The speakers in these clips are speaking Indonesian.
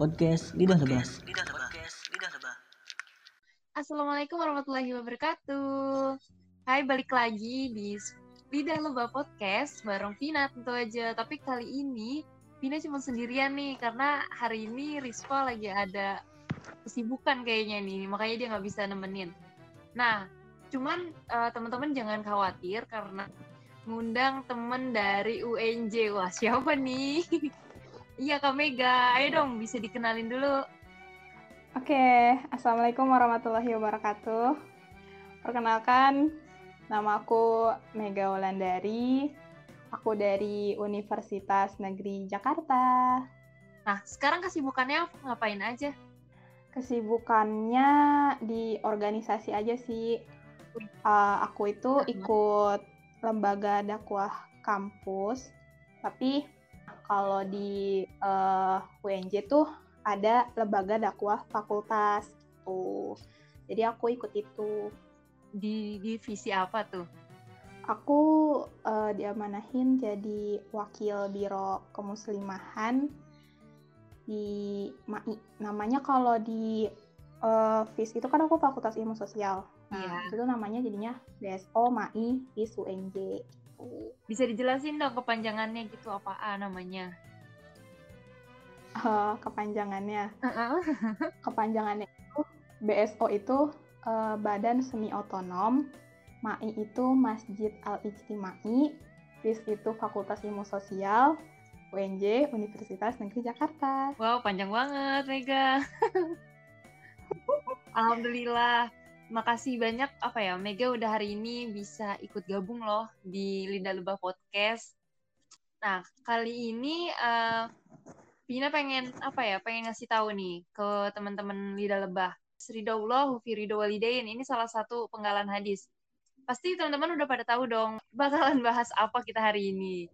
podcast Lidah Lebah. Assalamualaikum warahmatullahi wabarakatuh. Hai, balik lagi di Lidah Lebah Podcast bareng Vina tentu aja. Tapi kali ini Vina cuma sendirian nih karena hari ini Rispa lagi ada kesibukan kayaknya nih, makanya dia nggak bisa nemenin. Nah, cuman uh, teman-teman jangan khawatir karena ngundang temen dari UNJ. Wah, siapa nih? Iya, Kak Mega. Ayo dong, bisa dikenalin dulu. Oke, Assalamualaikum warahmatullahi wabarakatuh. Perkenalkan, nama aku Mega Wulandari. Aku dari Universitas Negeri Jakarta. Nah, sekarang kesibukannya ngapain aja? Kesibukannya di organisasi aja sih. Uh, aku itu ikut lembaga dakwah kampus, tapi kalau di uh, eh, UNJ tuh ada lembaga dakwah fakultas gitu. Jadi aku ikut itu. Di divisi apa tuh? Aku uh, diamanahin jadi wakil biro kemuslimahan di MAI. Namanya kalau di uh, FIS itu kan aku Fakultas Ilmu Sosial. Nah, yeah. itu namanya jadinya BSO MAI FIS UNJ. Bisa dijelasin dong kepanjangannya gitu apa A namanya? Uh, kepanjangannya. Uh-uh. kepanjangannya itu BSO itu uh, Badan Semi Otonom, MAI itu Masjid Al Ijtimai, FIS itu Fakultas Ilmu Sosial, UNJ Universitas Negeri Jakarta. Wow, panjang banget, Mega. Alhamdulillah makasih banyak apa ya Mega udah hari ini bisa ikut gabung loh di Lidah Lebah Podcast. Nah kali ini uh, pengen apa ya pengen ngasih tahu nih ke teman-teman Lidah Lebah. Ridhaullah fi ridho walidain ini salah satu penggalan hadis. Pasti teman-teman udah pada tahu dong bakalan bahas apa kita hari ini.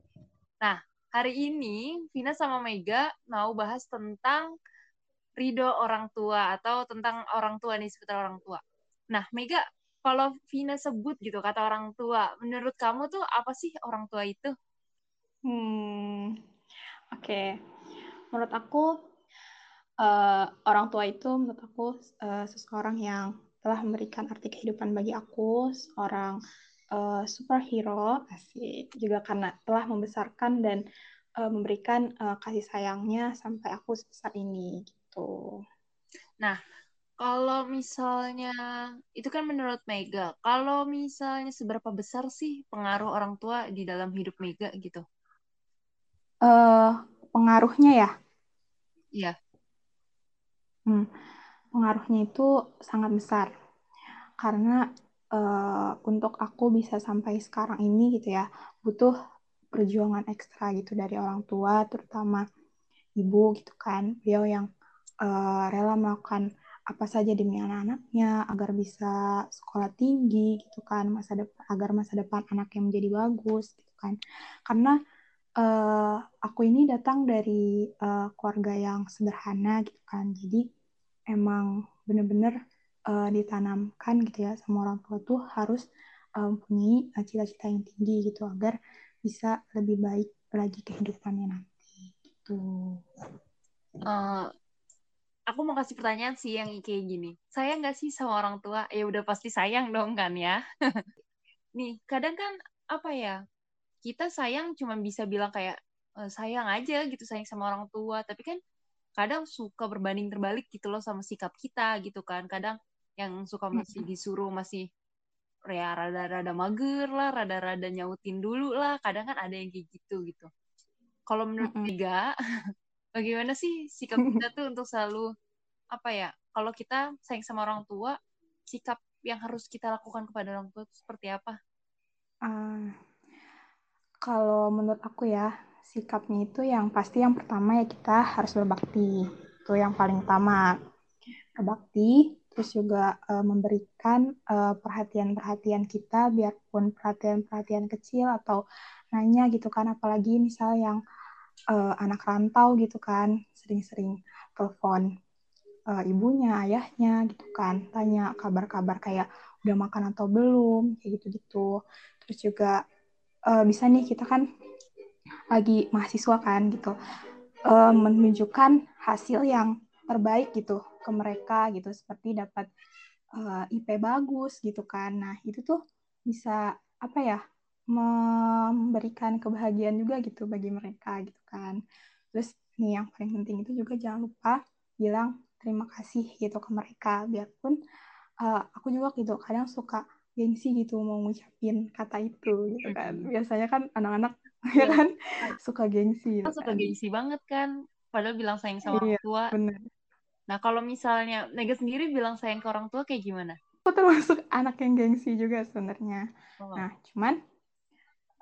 Nah hari ini Vina sama Mega mau bahas tentang ridho orang tua atau tentang orang tua nih seputar orang tua. Nah, Mega, kalau Vina sebut gitu kata orang tua, menurut kamu tuh apa sih orang tua itu? Hmm, oke. Okay. Menurut aku uh, orang tua itu menurut aku uh, seseorang yang telah memberikan arti kehidupan bagi aku, seorang uh, superhero, asik juga karena telah membesarkan dan uh, memberikan uh, kasih sayangnya sampai aku sebesar ini gitu. Nah, kalau misalnya itu kan menurut Mega, kalau misalnya seberapa besar sih pengaruh orang tua di dalam hidup Mega gitu? Uh, pengaruhnya ya? Iya. Hmm, pengaruhnya itu sangat besar karena uh, untuk aku bisa sampai sekarang ini gitu ya butuh perjuangan ekstra gitu dari orang tua terutama ibu gitu kan beliau yang uh, rela melakukan apa saja demi anak-anaknya agar bisa sekolah tinggi gitu kan masa depan agar masa depan anaknya menjadi bagus gitu kan karena uh, aku ini datang dari uh, keluarga yang sederhana gitu kan jadi emang bener-bener uh, ditanamkan gitu ya sama orang tua tuh harus mempunyai cita-cita yang tinggi gitu agar bisa lebih baik lagi kehidupannya nanti gitu. Uh, aku mau kasih pertanyaan sih yang kayak gini. Sayang nggak sih sama orang tua? Ya udah pasti sayang dong kan ya. Nih, kadang kan apa ya? Kita sayang cuma bisa bilang kayak e, sayang aja gitu sayang sama orang tua, tapi kan kadang suka berbanding terbalik gitu loh sama sikap kita gitu kan. Kadang yang suka masih disuruh masih ya rada-rada mager lah, rada-rada nyautin dulu lah. Kadang kan ada yang kayak gitu gitu. Kalau menurut Tiga, bagaimana sih sikap kita tuh untuk selalu apa ya kalau kita sayang sama orang tua sikap yang harus kita lakukan kepada orang tua itu seperti apa? Uh, kalau menurut aku ya sikapnya itu yang pasti yang pertama ya kita harus berbakti itu yang paling utama berbakti terus juga uh, memberikan uh, perhatian-perhatian kita biarpun perhatian-perhatian kecil atau nanya gitu kan apalagi misal yang uh, anak rantau gitu kan sering-sering telepon uh, ibunya ayahnya gitu kan tanya kabar-kabar kayak udah makan atau belum kayak gitu-gitu. Terus juga uh, bisa nih kita kan lagi mahasiswa kan gitu uh, menunjukkan hasil yang terbaik gitu ke mereka gitu seperti dapat uh, IP bagus gitu kan. Nah itu tuh bisa apa ya memberikan kebahagiaan juga gitu bagi mereka gitu kan terus nih yang paling penting itu juga jangan lupa bilang terima kasih gitu ke mereka biarpun uh, aku juga gitu kadang suka gengsi gitu mau ngucapin kata itu gitu kan biasanya kan anak-anak ya iya. kan suka gengsi gitu suka kan. gengsi banget kan padahal bilang sayang sama iya, orang tua bener. nah kalau misalnya Nega sendiri bilang sayang ke orang tua kayak gimana aku termasuk anak yang gengsi juga sebenarnya oh. nah cuman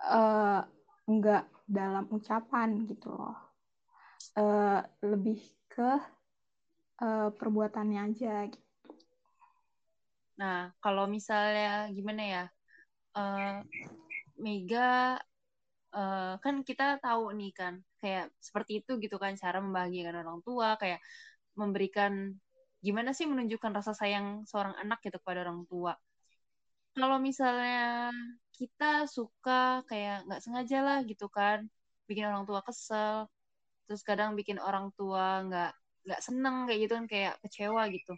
uh, nggak dalam ucapan gitu loh. Uh, lebih ke uh, perbuatannya aja gitu. Nah, kalau misalnya gimana ya, uh, Mega uh, kan kita tahu nih kan, kayak seperti itu gitu kan cara membahagiakan orang tua, kayak memberikan gimana sih menunjukkan rasa sayang seorang anak gitu kepada orang tua. Kalau misalnya kita suka kayak nggak sengaja lah gitu kan, bikin orang tua kesel, terus kadang bikin orang tua nggak nggak seneng kayak gitu kan kayak kecewa gitu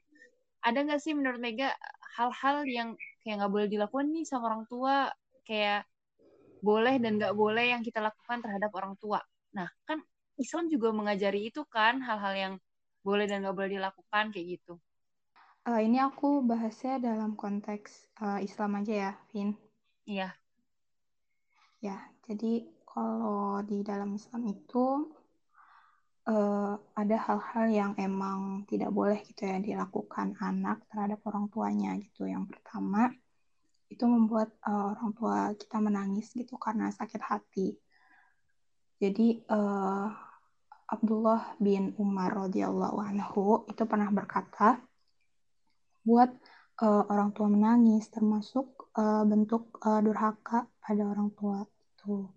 ada nggak sih menurut Mega hal-hal yang kayak nggak boleh dilakukan nih sama orang tua kayak boleh dan nggak boleh yang kita lakukan terhadap orang tua. Nah kan Islam juga mengajari itu kan hal-hal yang boleh dan nggak boleh dilakukan kayak gitu. Uh, ini aku bahasnya dalam konteks uh, Islam aja ya, Vin. Iya. Ya, jadi kalau di dalam Islam itu uh, ada hal-hal yang emang tidak boleh gitu ya dilakukan anak terhadap orang tuanya gitu. Yang pertama itu membuat uh, orang tua kita menangis gitu karena sakit hati. Jadi uh, Abdullah bin Umar radhiyallahu anhu itu pernah berkata, buat uh, orang tua menangis termasuk uh, bentuk uh, durhaka pada orang tua itu.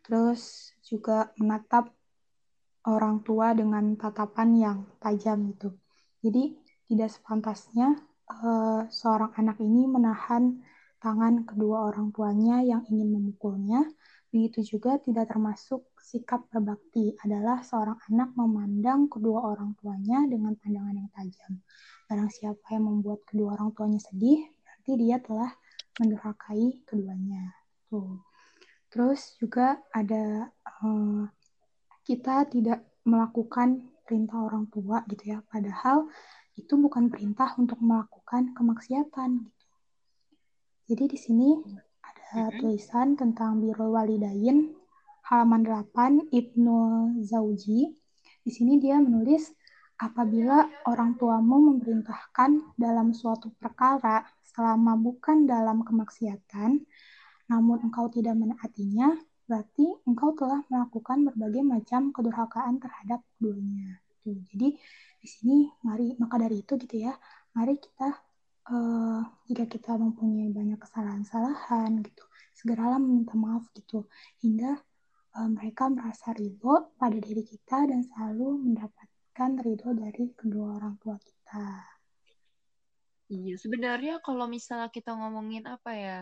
Terus juga menatap orang tua dengan tatapan yang tajam itu. Jadi tidak sepantasnya uh, seorang anak ini menahan tangan kedua orang tuanya yang ingin memukulnya. Begitu juga tidak termasuk sikap berbakti adalah seorang anak memandang kedua orang tuanya dengan pandangan yang tajam. Barang siapa yang membuat kedua orang tuanya sedih, berarti dia telah mendurhakai keduanya. Tuh. Terus juga ada uh, kita tidak melakukan perintah orang tua gitu ya padahal itu bukan perintah untuk melakukan kemaksiatan gitu jadi di sini ada tulisan tentang birrul walidain halaman 8 Ibnu Zauji di sini dia menulis apabila orang tuamu memerintahkan dalam suatu perkara selama bukan dalam kemaksiatan namun engkau tidak menaatinya berarti engkau telah melakukan berbagai macam kedurhakaan terhadap keduanya. Jadi di sini mari maka dari itu gitu ya, mari kita uh, jika kita mempunyai banyak kesalahan-kesalahan gitu, segeralah meminta maaf gitu hingga mereka merasa ridho pada diri kita dan selalu mendapatkan ridho dari kedua orang tua kita. Iya, sebenarnya kalau misalnya kita ngomongin apa ya,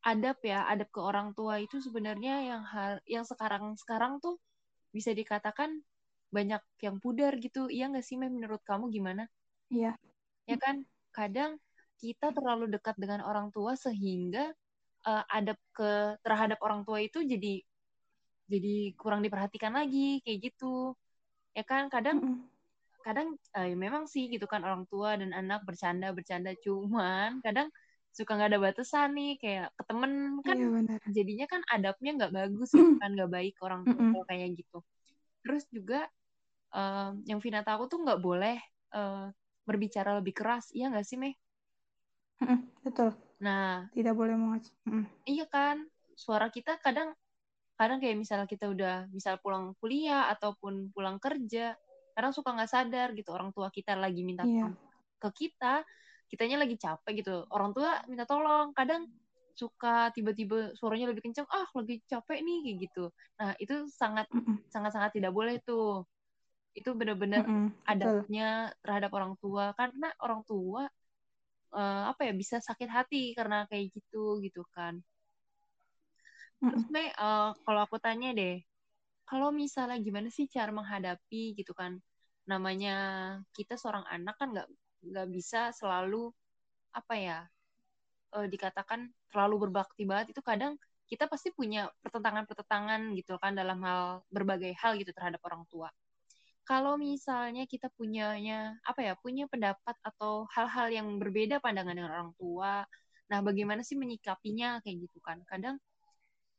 adab ya adab ke orang tua itu sebenarnya yang hal yang sekarang sekarang tuh bisa dikatakan banyak yang pudar gitu. Iya nggak sih Mem? Menurut kamu gimana? Iya. Ya kan? Kadang kita terlalu dekat dengan orang tua sehingga uh, adab ke terhadap orang tua itu jadi jadi kurang diperhatikan lagi kayak gitu. Ya kan kadang mm kadang ya memang sih gitu kan orang tua dan anak bercanda bercanda cuman kadang suka nggak ada batasan nih kayak ke temen kan iya, jadinya kan adabnya nggak bagus gitu kan nggak baik orang tua kayak gitu. Terus juga uh, yang Vina tahu tuh nggak boleh uh, berbicara lebih keras iya nggak sih Meh? Betul. Nah tidak boleh mengacu iya kan suara kita kadang kadang kayak misalnya kita udah misal pulang kuliah ataupun pulang kerja kadang suka nggak sadar gitu orang tua kita lagi minta yeah. ke kita kitanya lagi capek gitu. Orang tua minta tolong kadang suka tiba-tiba suaranya lebih kencang ah lagi capek nih kayak gitu. Nah itu sangat mm -mm. sangat sangat tidak boleh tuh. Itu benar-benar mm -mm, adabnya terhadap orang tua karena orang tua uh, apa ya bisa sakit hati karena kayak gitu gitu kan terus Mei uh, kalau aku tanya deh kalau misalnya gimana sih cara menghadapi gitu kan namanya kita seorang anak kan nggak nggak bisa selalu apa ya uh, dikatakan terlalu berbakti banget itu kadang kita pasti punya pertentangan-pertentangan gitu kan dalam hal berbagai hal gitu terhadap orang tua. Kalau misalnya kita punyanya apa ya punya pendapat atau hal-hal yang berbeda pandangan dengan orang tua, nah bagaimana sih menyikapinya kayak gitu kan? Kadang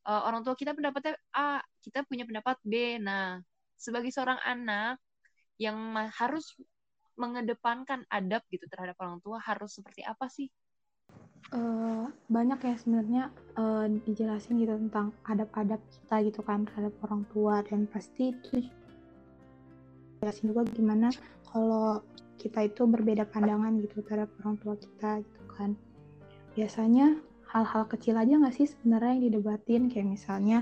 uh, orang tua kita pendapatnya A, kita punya pendapat B. Nah sebagai seorang anak yang harus mengedepankan adab gitu terhadap orang tua harus seperti apa sih? Uh, banyak ya sebenarnya uh, dijelasin gitu tentang adab-adab kita gitu kan terhadap orang tua dan pasti itu jelasin juga gimana kalau kita itu berbeda pandangan gitu terhadap orang tua kita gitu kan biasanya hal-hal kecil aja nggak sih sebenarnya yang didebatin? Kayak misalnya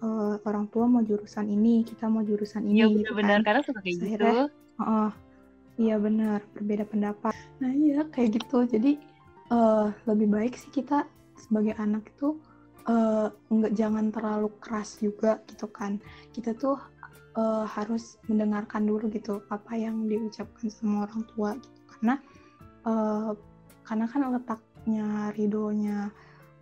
uh, orang tua mau jurusan ini kita mau jurusan ini ya, gitu benar kan. karena suka kayak gitu. Uh, iya benar berbeda pendapat. Nah iya kayak gitu. Jadi uh, lebih baik sih kita sebagai anak itu uh, nggak jangan terlalu keras juga gitu kan. Kita tuh uh, harus mendengarkan dulu gitu apa yang diucapkan sama orang tua gitu. Karena uh, karena kan letaknya ridhonya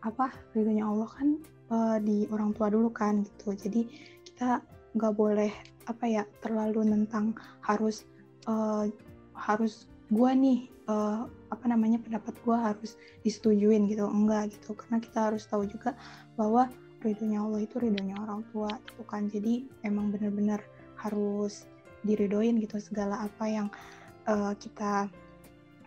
apa ridhonya Allah kan uh, di orang tua dulu kan gitu. Jadi kita nggak boleh apa ya terlalu nentang harus uh, harus gua nih uh, apa namanya pendapat gue harus disetujuin gitu. Enggak gitu. Karena kita harus tahu juga bahwa ridhonya Allah itu ridhonya orang tua gitu kan. Jadi emang benar-benar harus diridoin gitu. Segala apa yang uh, kita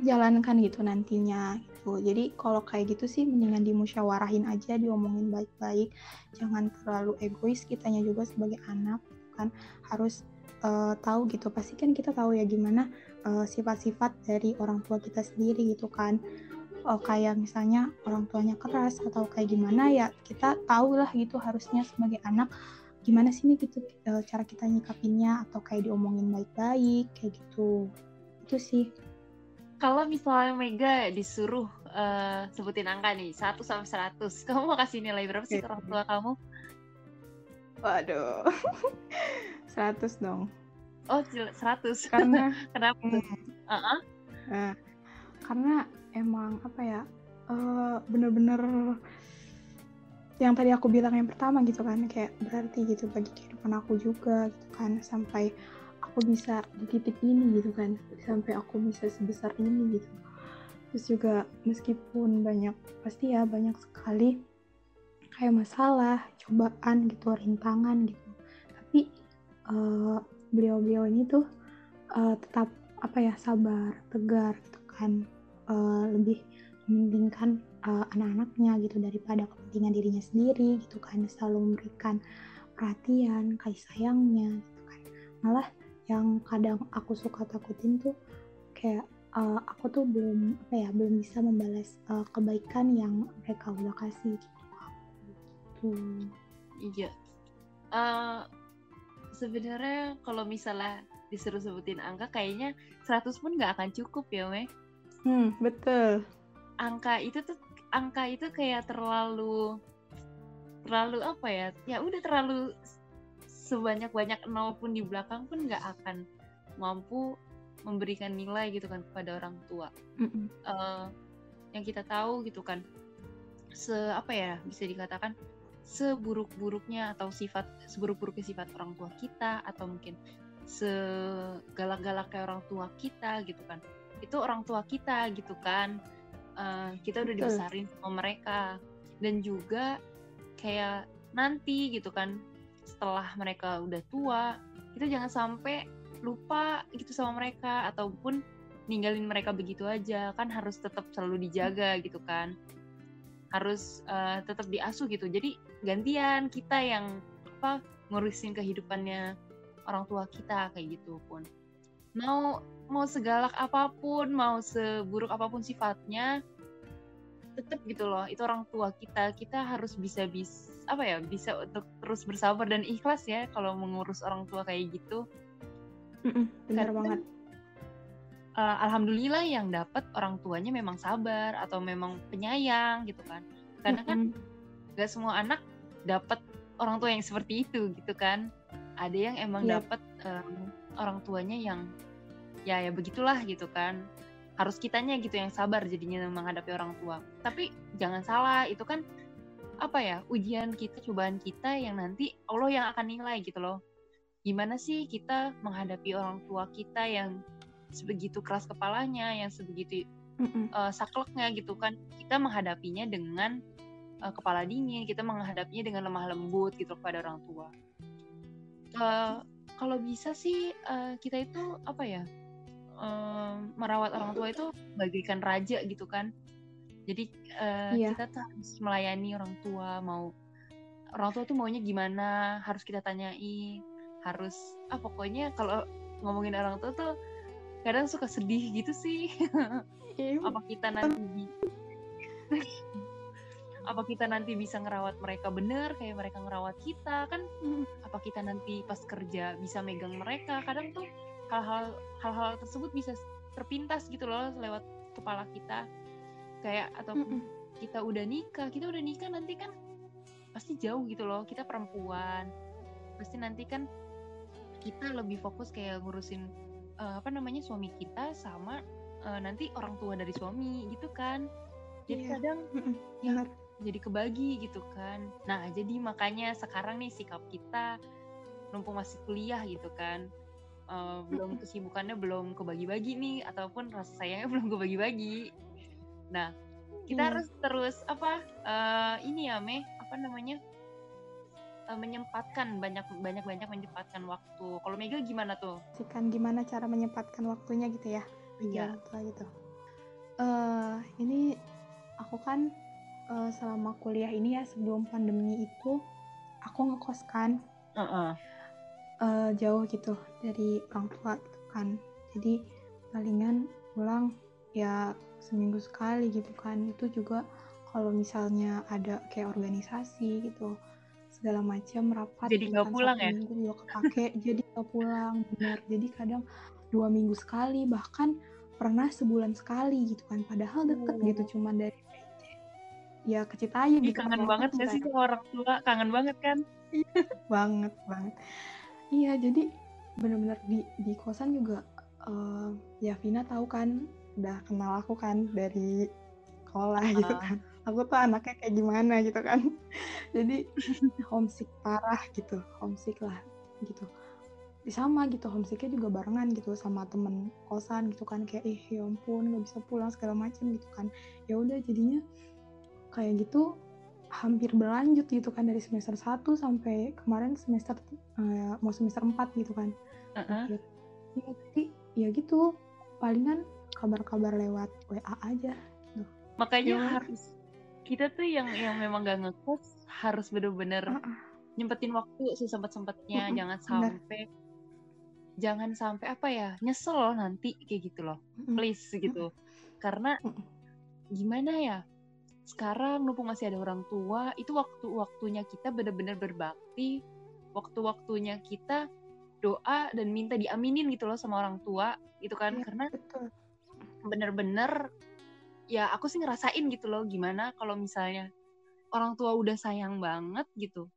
jalankan gitu nantinya gitu. Jadi kalau kayak gitu sih mendingan dimusyawarahin aja diomongin baik-baik. Jangan terlalu egois kitanya juga sebagai anak kan? Harus uh, tahu gitu. Pasti kan kita tahu ya gimana uh, sifat-sifat dari orang tua kita sendiri gitu kan. Uh, kayak misalnya orang tuanya keras atau kayak gimana ya kita tahu lah gitu harusnya sebagai anak gimana sih nih gitu uh, cara kita nyikapinnya atau kayak diomongin baik-baik kayak gitu. Itu sih kalau misalnya Mega disuruh uh, sebutin angka nih 1 sampai 100 kamu mau kasih nilai berapa sih ke orang tua kamu waduh 100 dong. Oh, 100. Karena kenapa tuh? Uh -uh. Nah, karena emang apa ya? Uh, bener-bener yang tadi aku bilang yang pertama gitu kan kayak berarti gitu bagi kehidupan aku juga gitu kan sampai aku bisa di titik ini gitu kan sampai aku bisa sebesar ini gitu. Terus juga meskipun banyak pasti ya banyak sekali kayak masalah cobaan gitu rintangan gitu. Tapi eh, beliau-beliau ini tuh uh, tetap apa ya sabar tegar gitu kan. Uh, lebih mementingkan uh, anak-anaknya gitu daripada kepentingan dirinya sendiri gitu kan. Selalu memberikan perhatian kasih sayangnya gitu kan. Malah yang kadang aku suka takutin tuh kayak uh, aku tuh belum apa ya belum bisa membalas uh, kebaikan yang mereka udah kasih gitu iya. Uh, sebenarnya kalau misalnya disuruh sebutin angka kayaknya 100 pun nggak akan cukup ya Meh hmm betul. Angka itu tuh angka itu kayak terlalu terlalu apa ya ya udah terlalu sebanyak banyak nol pun di belakang pun nggak akan mampu memberikan nilai gitu kan kepada orang tua. Mm -mm. Uh, yang kita tahu gitu kan se apa ya bisa dikatakan seburuk-buruknya atau sifat seburuk-buruknya sifat orang tua kita atau mungkin segalak-galak kayak orang tua kita gitu kan. Itu orang tua kita gitu kan. Uh, kita udah dibesarin sama mereka. Dan juga kayak nanti gitu kan setelah mereka udah tua kita jangan sampai lupa gitu sama mereka ataupun ninggalin mereka begitu aja. Kan harus tetap selalu dijaga gitu kan. Harus uh, tetap diasuh gitu. Jadi gantian kita yang apa ngurusin kehidupannya orang tua kita kayak gitu pun. Mau mau segalak apa pun mau seburuk apa pun sifatnya tetap gitu loh. Itu orang tua kita. Kita harus bisa bis apa ya bisa untuk terus bersabar dan ikhlas ya kalau mengurus orang tua kayak gitu. Benar banget. Uh, alhamdulillah yang dapat orang tuanya memang sabar atau memang penyayang gitu kan. Karena kan gak semua anak dapat orang tua yang seperti itu gitu kan. Ada yang emang yeah. dapat um, orang tuanya yang ya ya begitulah gitu kan. Harus kitanya gitu yang sabar jadinya menghadapi orang tua. Tapi jangan salah itu kan apa ya ujian kita cobaan kita yang nanti Allah yang akan nilai gitu loh. Gimana sih kita menghadapi orang tua kita yang sebegitu keras kepalanya yang sebegitu uh, sakleknya gitu kan. Kita menghadapinya dengan uh, kepala dingin kita menghadapinya dengan lemah lembut gitu kepada orang tua. Uh, kalau bisa sih uh, kita itu apa ya um, merawat orang tua itu bagaikan raja gitu kan jadi uh, iya. kita tuh harus melayani orang tua mau orang tua tuh maunya gimana harus kita tanyai harus ah pokoknya kalau ngomongin orang tua tuh kadang suka sedih gitu sih iya. apa kita nanti apa kita nanti bisa ngerawat mereka bener kayak mereka ngerawat kita kan apa kita nanti pas kerja bisa megang mereka kadang tuh hal-hal hal-hal tersebut bisa terpintas gitu loh lewat kepala kita kayak atau mm -mm. kita udah nikah kita udah nikah nanti kan pasti jauh gitu loh kita perempuan. Pasti nanti kan kita lebih fokus kayak ngurusin uh, apa namanya suami kita sama uh, nanti orang tua dari suami gitu kan. Jadi yeah. kadang ya jadi kebagi gitu kan. Nah jadi makanya sekarang nih sikap kita numpung masih kuliah gitu kan. Uh, belum kesibukannya belum kebagi-bagi nih ataupun rasa sayangnya belum kebagi-bagi Nah, kita hmm. harus terus apa uh, ini ya Me, apa namanya? Uh, menyempatkan banyak banyak banyak menyempatkan waktu. Kalau Mega gimana tuh? Kan gimana cara menyempatkan waktunya gitu ya? Iya. gitu. Uh, ini aku kan uh, selama kuliah ini ya sebelum pandemi itu aku ngekos kan. Uh -uh. Uh, jauh gitu dari orang tua gitu kan. Jadi palingan pulang ya seminggu sekali gitu kan. Itu juga kalau misalnya ada kayak organisasi gitu segala macam rapat jadi nggak pulang ya? minggu juga kepake jadi nggak pulang benar jadi kadang dua minggu sekali bahkan pernah sebulan sekali gitu kan. Padahal deket oh. gitu cuman dari ya kecitaya gitu kangen banget ya sih sama orang tua? Kangen banget kan? Banget banget. Iya jadi benar-benar di di kosan juga uh, ya Vina tahu kan udah kenal aku kan dari sekolah uh. gitu kan. Aku tuh anaknya kayak gimana gitu kan. Jadi homesick parah gitu homesick lah gitu. Sama gitu homesicknya juga barengan gitu sama temen kosan gitu kan. Kayak ih ya ampun nggak bisa pulang segala macam gitu kan. Ya udah jadinya kayak gitu hampir berlanjut gitu kan dari semester 1 sampai kemarin semester uh, mau semester 4 gitu kan. Uh -huh. ya, ya gitu palingan kabar-kabar lewat WA aja gitu. Makanya ya. harus kita tuh yang yang memang gak ngekos harus bener-bener uh -uh. nyempetin waktu sesempet-sempetnya, uh -uh. jangan sampai Bener. jangan sampai apa ya nyesel loh nanti kayak gitu loh, uh -uh. please gitu. Uh -uh. Karena uh -uh. gimana ya? Sekarang mumpung masih ada orang tua, itu waktu-waktunya kita bener-bener berbakti, waktu-waktunya kita doa dan minta diaminin gitu loh sama orang tua gitu kan ya, karena betul bener-bener ya aku sih ngerasain gitu loh gimana kalau misalnya orang tua udah sayang banget gitu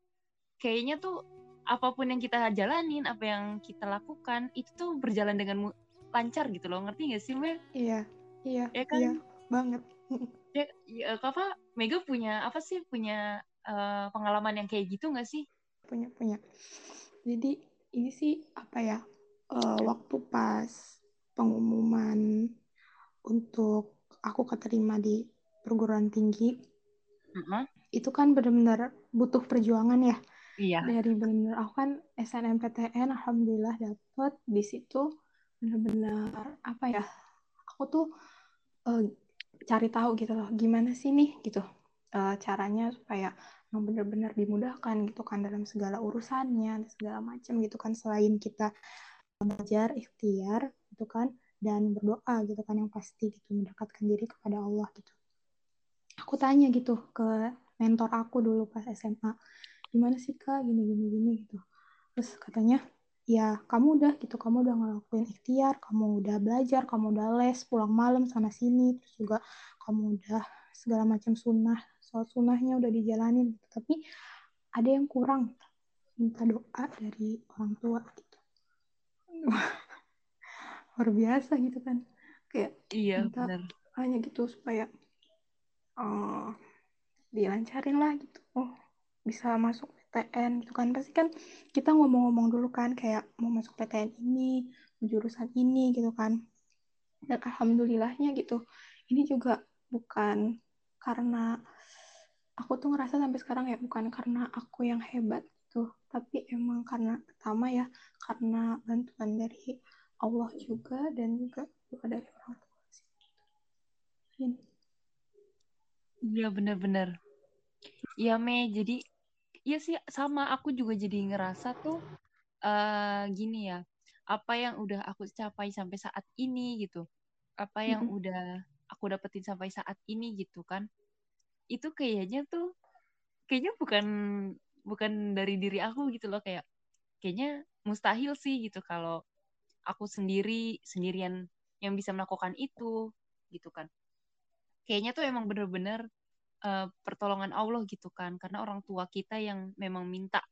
kayaknya tuh apa pun yang kita jalanin apa yang kita lakukan itu tuh berjalan dengan lancar gitu loh ngerti gak sih Mel? Iya iya ya kan? iya banget ya, ya Kava Mega punya apa sih punya uh, pengalaman yang kayak gitu gak sih? Punya punya jadi ini sih apa ya uh, waktu pas pengumuman untuk aku keterima di perguruan tinggi uh-huh. itu kan benar-benar butuh perjuangan ya iya. dari benar aku kan SNMPTN alhamdulillah dapet di situ benar-benar apa ya aku tuh uh, cari tahu gitu loh gimana sih nih gitu uh, caranya supaya yang benar-benar dimudahkan gitu kan dalam segala urusannya segala macam gitu kan selain kita belajar ikhtiar gitu kan dan berdoa gitu kan yang pasti gitu mendekatkan diri kepada Allah gitu. Aku tanya gitu ke mentor aku dulu pas SMA gimana sih kak? Gini gini gini gitu. Terus katanya ya kamu udah gitu kamu udah ngelakuin ikhtiar kamu udah belajar kamu udah les pulang malam sana sini terus juga kamu udah segala macam sunnah soal sunnahnya udah dijalanin gitu. tapi ada yang kurang minta doa dari orang tua gitu luar biasa gitu kan. Kayak iya minta benar. hanya gitu supaya uh, dilancarin lah gitu. Oh bisa masuk PTN gitu kan. Pasti kan kita ngomong-ngomong dulu kan kayak mau masuk PTN ini jurusan ini gitu kan. Dan alhamdulillahnya gitu ini juga bukan karena aku tuh ngerasa sampai sekarang ya bukan karena aku yang hebat gitu. Tapi emang karena pertama ya karena bantuan dari Allah juga dan juga doa dari orang tua sih gitu. Iya bener-bener. Iya Me, jadi iya sih sama aku juga jadi ngerasa tuh uh, gini ya, apa yang udah aku capai sampai saat ini gitu, apa yang mm -hmm. udah aku dapetin sampai saat ini gitu kan, itu kayaknya tuh kayaknya bukan bukan dari diri aku gitu loh kayak kayaknya mustahil sih gitu kalau aku sendiri sendirian yang bisa melakukan itu gitu kan kayaknya tuh emang bener-bener uh, pertolongan Allah gitu kan karena orang tua kita yang memang minta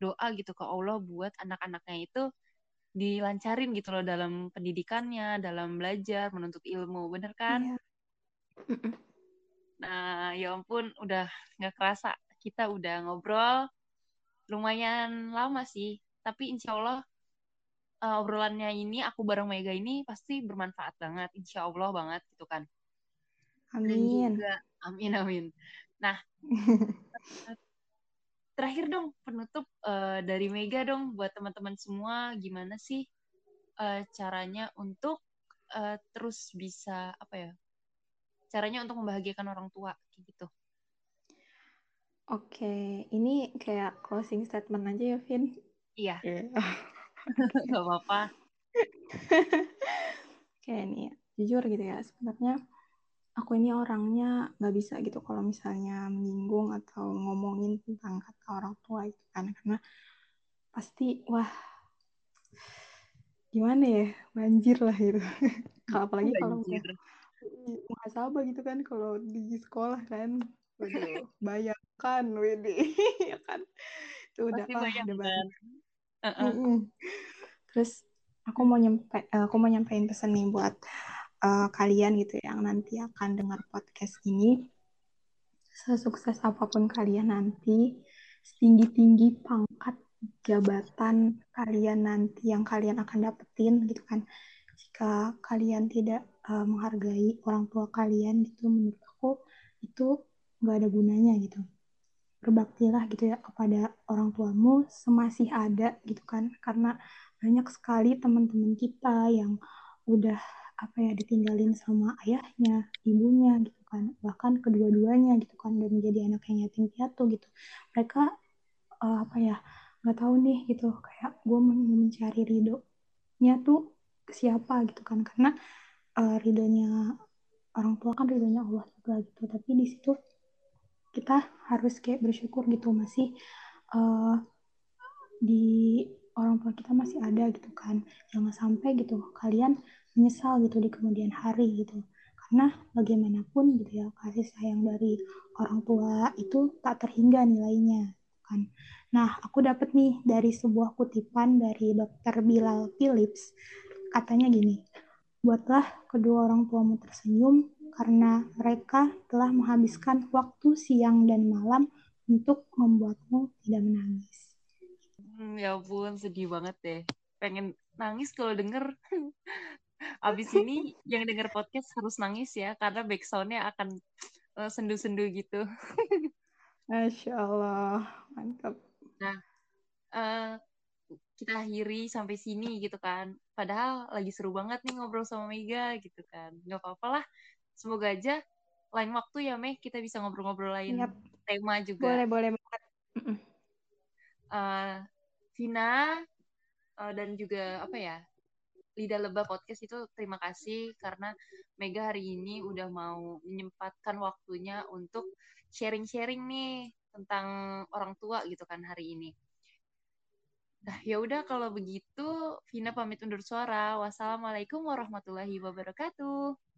doa gitu ke Allah buat anak-anaknya itu dilancarin gitu loh dalam pendidikannya dalam belajar menuntut ilmu bener kan iya. Nah, ya ampun, udah nggak kerasa kita udah ngobrol lumayan lama sih. Tapi insya Allah uh, obrolannya ini aku bareng Mega ini pasti bermanfaat banget, insya Allah banget gitu kan. Amin. juga, amin amin. Nah, terakhir dong penutup uh, dari Mega dong buat teman-teman semua gimana sih uh, caranya untuk uh, terus bisa apa ya caranya untuk membahagiakan orang tua gitu. Oke, ini kayak closing statement aja ya, Vin. Iya. Yeah. Gak apa-apa. kayak ini, jujur gitu ya, sebenarnya aku ini orangnya nggak bisa gitu kalau misalnya menyinggung atau ngomongin tentang kata orang tua itu kan, karena pasti wah gimana ya banjir lah gitu. kalau apalagi kalau muhasabah gitu kan kalau di sekolah kan Waduh, bayangkan Widi ya kan itu udah ah, udah banget uh terus aku mau nyampe aku mau nyampein pesan nih buat uh, kalian gitu yang nanti akan dengar podcast ini. Sesukses apa pun kalian nanti setinggi tinggi pangkat jabatan kalian nanti yang kalian akan dapetin gitu kan. Jika kalian tidak uh, menghargai orang tua kalian gitu menurut aku itu nggak ada gunanya gitu berbaktilah gitu ya kepada orang tuamu semasih ada gitu kan. Karena banyak sekali teman-teman kita yang udah apa ya ditinggalin sama ayahnya ibunya gitu kan. Bahkan kedua-duanya gitu kan dan menjadi anak yang yatim piatu gitu. Mereka uh, apa ya nggak tahu nih gitu kayak gue mau mencari ridho-nya tuh siapa gitu kan. Karena uh, ridhonya orang tua kan ridhonya Allah juga gitu. Tapi di situ kita harus kayak bersyukur gitu masih uh, di orang tua kita masih ada gitu kan. Jangan sampai gitu kalian menyesal gitu di kemudian hari gitu. Karena bagaimanapun gitu ya kasih sayang dari orang tua itu tak terhingga nilainya kan. Nah aku dapat nih dari sebuah kutipan dari dokter Bilal Phillips. Katanya gini, buatlah kedua orang tuamu tersenyum karena mereka telah menghabiskan waktu siang dan malam untuk membuatmu tidak menangis. Hmm, ya ampun, sedih banget deh. Pengen nangis kalau denger. Abis ini yang denger podcast harus nangis ya, karena backsoundnya akan uh, sendu-sendu gitu. Masya Allah, mantap. Nah, uh, kita akhiri sampai sini gitu kan. Padahal lagi seru banget nih ngobrol sama Mega gitu kan. Gak apa-apa lah. Semoga aja lain waktu ya Meh kita bisa ngobrol-ngobrol lain yep. tema juga. Boleh, boleh banget. Uh, Vina uh, dan juga apa ya Lidah Lebah Podcast itu terima kasih karena Mega hari ini udah mau menyempatkan waktunya untuk sharing-sharing nih tentang orang tua gitu kan hari ini. Nah, ya udah kalau begitu Vina pamit undur suara. Wassalamualaikum warahmatullahi wabarakatuh.